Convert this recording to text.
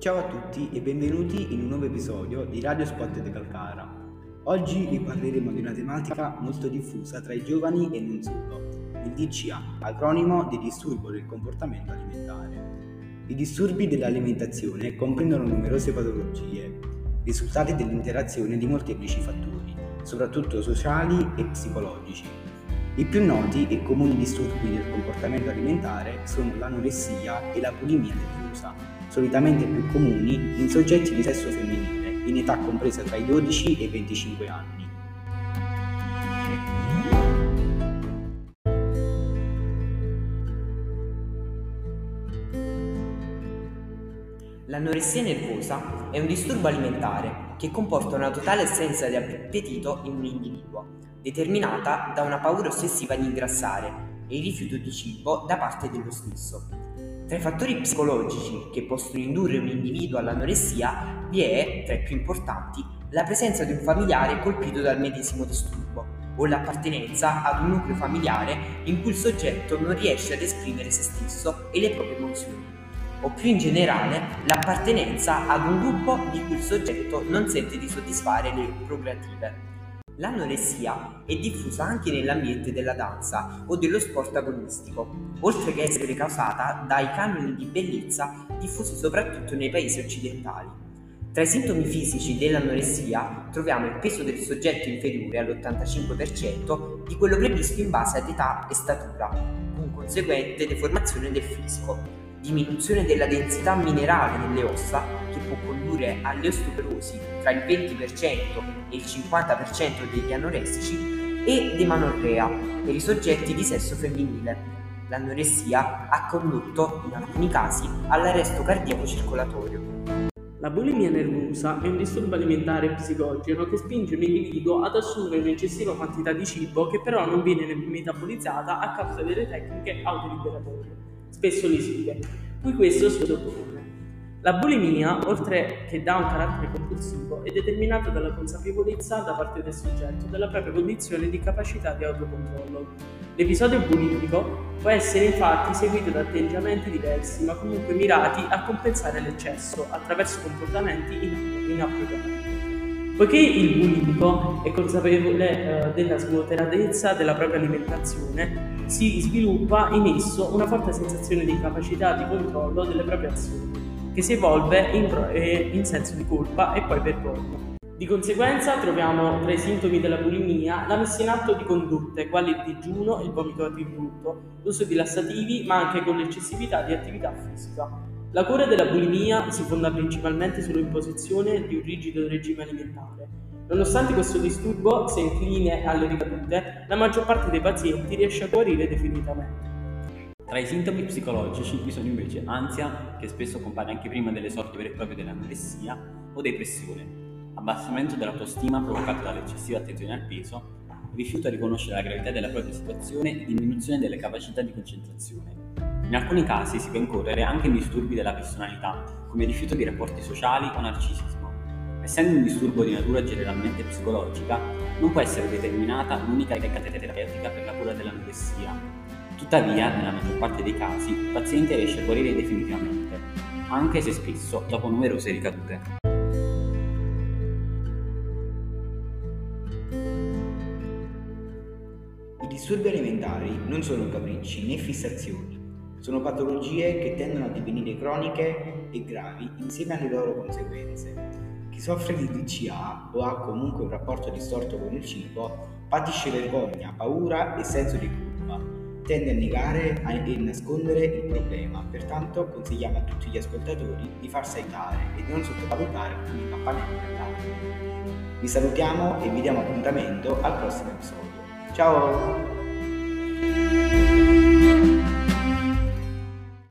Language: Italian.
Ciao a tutti e benvenuti in un nuovo episodio di Radio Spot de Calcara. Oggi vi parleremo di una tematica molto diffusa tra i giovani e non solo, il DCA, acronimo di disturbo del comportamento alimentare. I disturbi dell'alimentazione comprendono numerose patologie, risultati dell'interazione di molteplici fattori, soprattutto sociali e psicologici. I più noti e comuni disturbi del comportamento alimentare sono l'anoressia e la bulimia nervosa solitamente più comuni in soggetti di sesso femminile, in età compresa tra i 12 e i 25 anni. L'anoressia nervosa è un disturbo alimentare che comporta una totale assenza di appetito in un individuo, determinata da una paura ossessiva di ingrassare e il rifiuto di cibo da parte dello stesso. Tra i fattori psicologici che possono indurre un individuo all'anoressia vi è, tra i più importanti, la presenza di un familiare colpito dal medesimo disturbo o l'appartenenza ad un nucleo familiare in cui il soggetto non riesce ad esprimere se stesso e le proprie emozioni, o più in generale l'appartenenza ad un gruppo di cui il soggetto non sente di soddisfare le prerogative. L'anoressia è diffusa anche nell'ambiente della danza o dello sport agonistico, oltre che essere causata dai canoni di bellezza diffusi soprattutto nei paesi occidentali. Tra i sintomi fisici dell'anoressia troviamo il peso del soggetto inferiore all'85% di quello previsto in base ad età e statura, con conseguente deformazione del fisico, diminuzione della densità minerale nelle ossa che può condurre all'osteoporosi tra il 20% e il 50% degli anoressici e demanorrea per i soggetti di sesso femminile. L'anoressia ha condotto, in alcuni casi, all'arresto cardiaco circolatorio. La bulimia nervosa è un disturbo alimentare psicogeno che spinge l'individuo ad assumere un'eccessiva quantità di cibo che però non viene metabolizzata a causa delle tecniche autoliberatorie spesso lesive, cui questo si sottopone. La bulimia, oltre che da un carattere compulsivo, è determinata dalla consapevolezza da parte del soggetto della propria condizione di capacità di autocontrollo. L'episodio bulimico può essere infatti seguito da atteggiamenti diversi, ma comunque mirati a compensare l'eccesso attraverso comportamenti inappropriati. Poiché il bulimico è consapevole eh, della svuotatezza della propria alimentazione, si sviluppa in esso una forte sensazione di capacità di controllo delle proprie azioni, che si evolve in, eh, in senso di colpa e poi vergogna. Di conseguenza troviamo tra i sintomi della bulimia la messa in atto di condotte quali il digiuno, il vomito attributo, l'uso di lassativi, ma anche con l'eccessività di attività fisica. La cura della bulimia si fonda principalmente sull'imposizione di un rigido regime alimentare. Nonostante questo disturbo sia incline alle ricadute, la maggior parte dei pazienti riesce a guarire definitivamente. Tra i sintomi psicologici vi sono invece ansia, che spesso compare anche prima delle sorti vere e proprie dell'anoressia, o depressione, abbassamento dell'autostima provocato dall'eccessiva attenzione al peso, rifiuto a riconoscere la gravità della propria situazione e diminuzione delle capacità di concentrazione. In alcuni casi si può incorrere anche in disturbi della personalità, come rifiuto di rapporti sociali o narcisismo. Essendo un disturbo di natura generalmente psicologica, non può essere determinata l'unica tecnica terapeutica per la cura dell'anoressia. Tuttavia, nella maggior parte dei casi, il paziente riesce a guarire definitivamente, anche se spesso dopo numerose ricadute. I disturbi alimentari non sono capricci né fissazioni, sono patologie che tendono a divenire croniche e gravi insieme alle loro conseguenze. Chi soffre di DCA o ha comunque un rapporto distorto con il cibo patisce vergogna, paura e senso di colpa. Tende a negare e nascondere il problema, pertanto consigliamo a tutti gli ascoltatori di farsi aiutare e di non sottovalutare alcuni campanelli d'allarme. Vi salutiamo e vi diamo appuntamento al prossimo episodio. Ciao!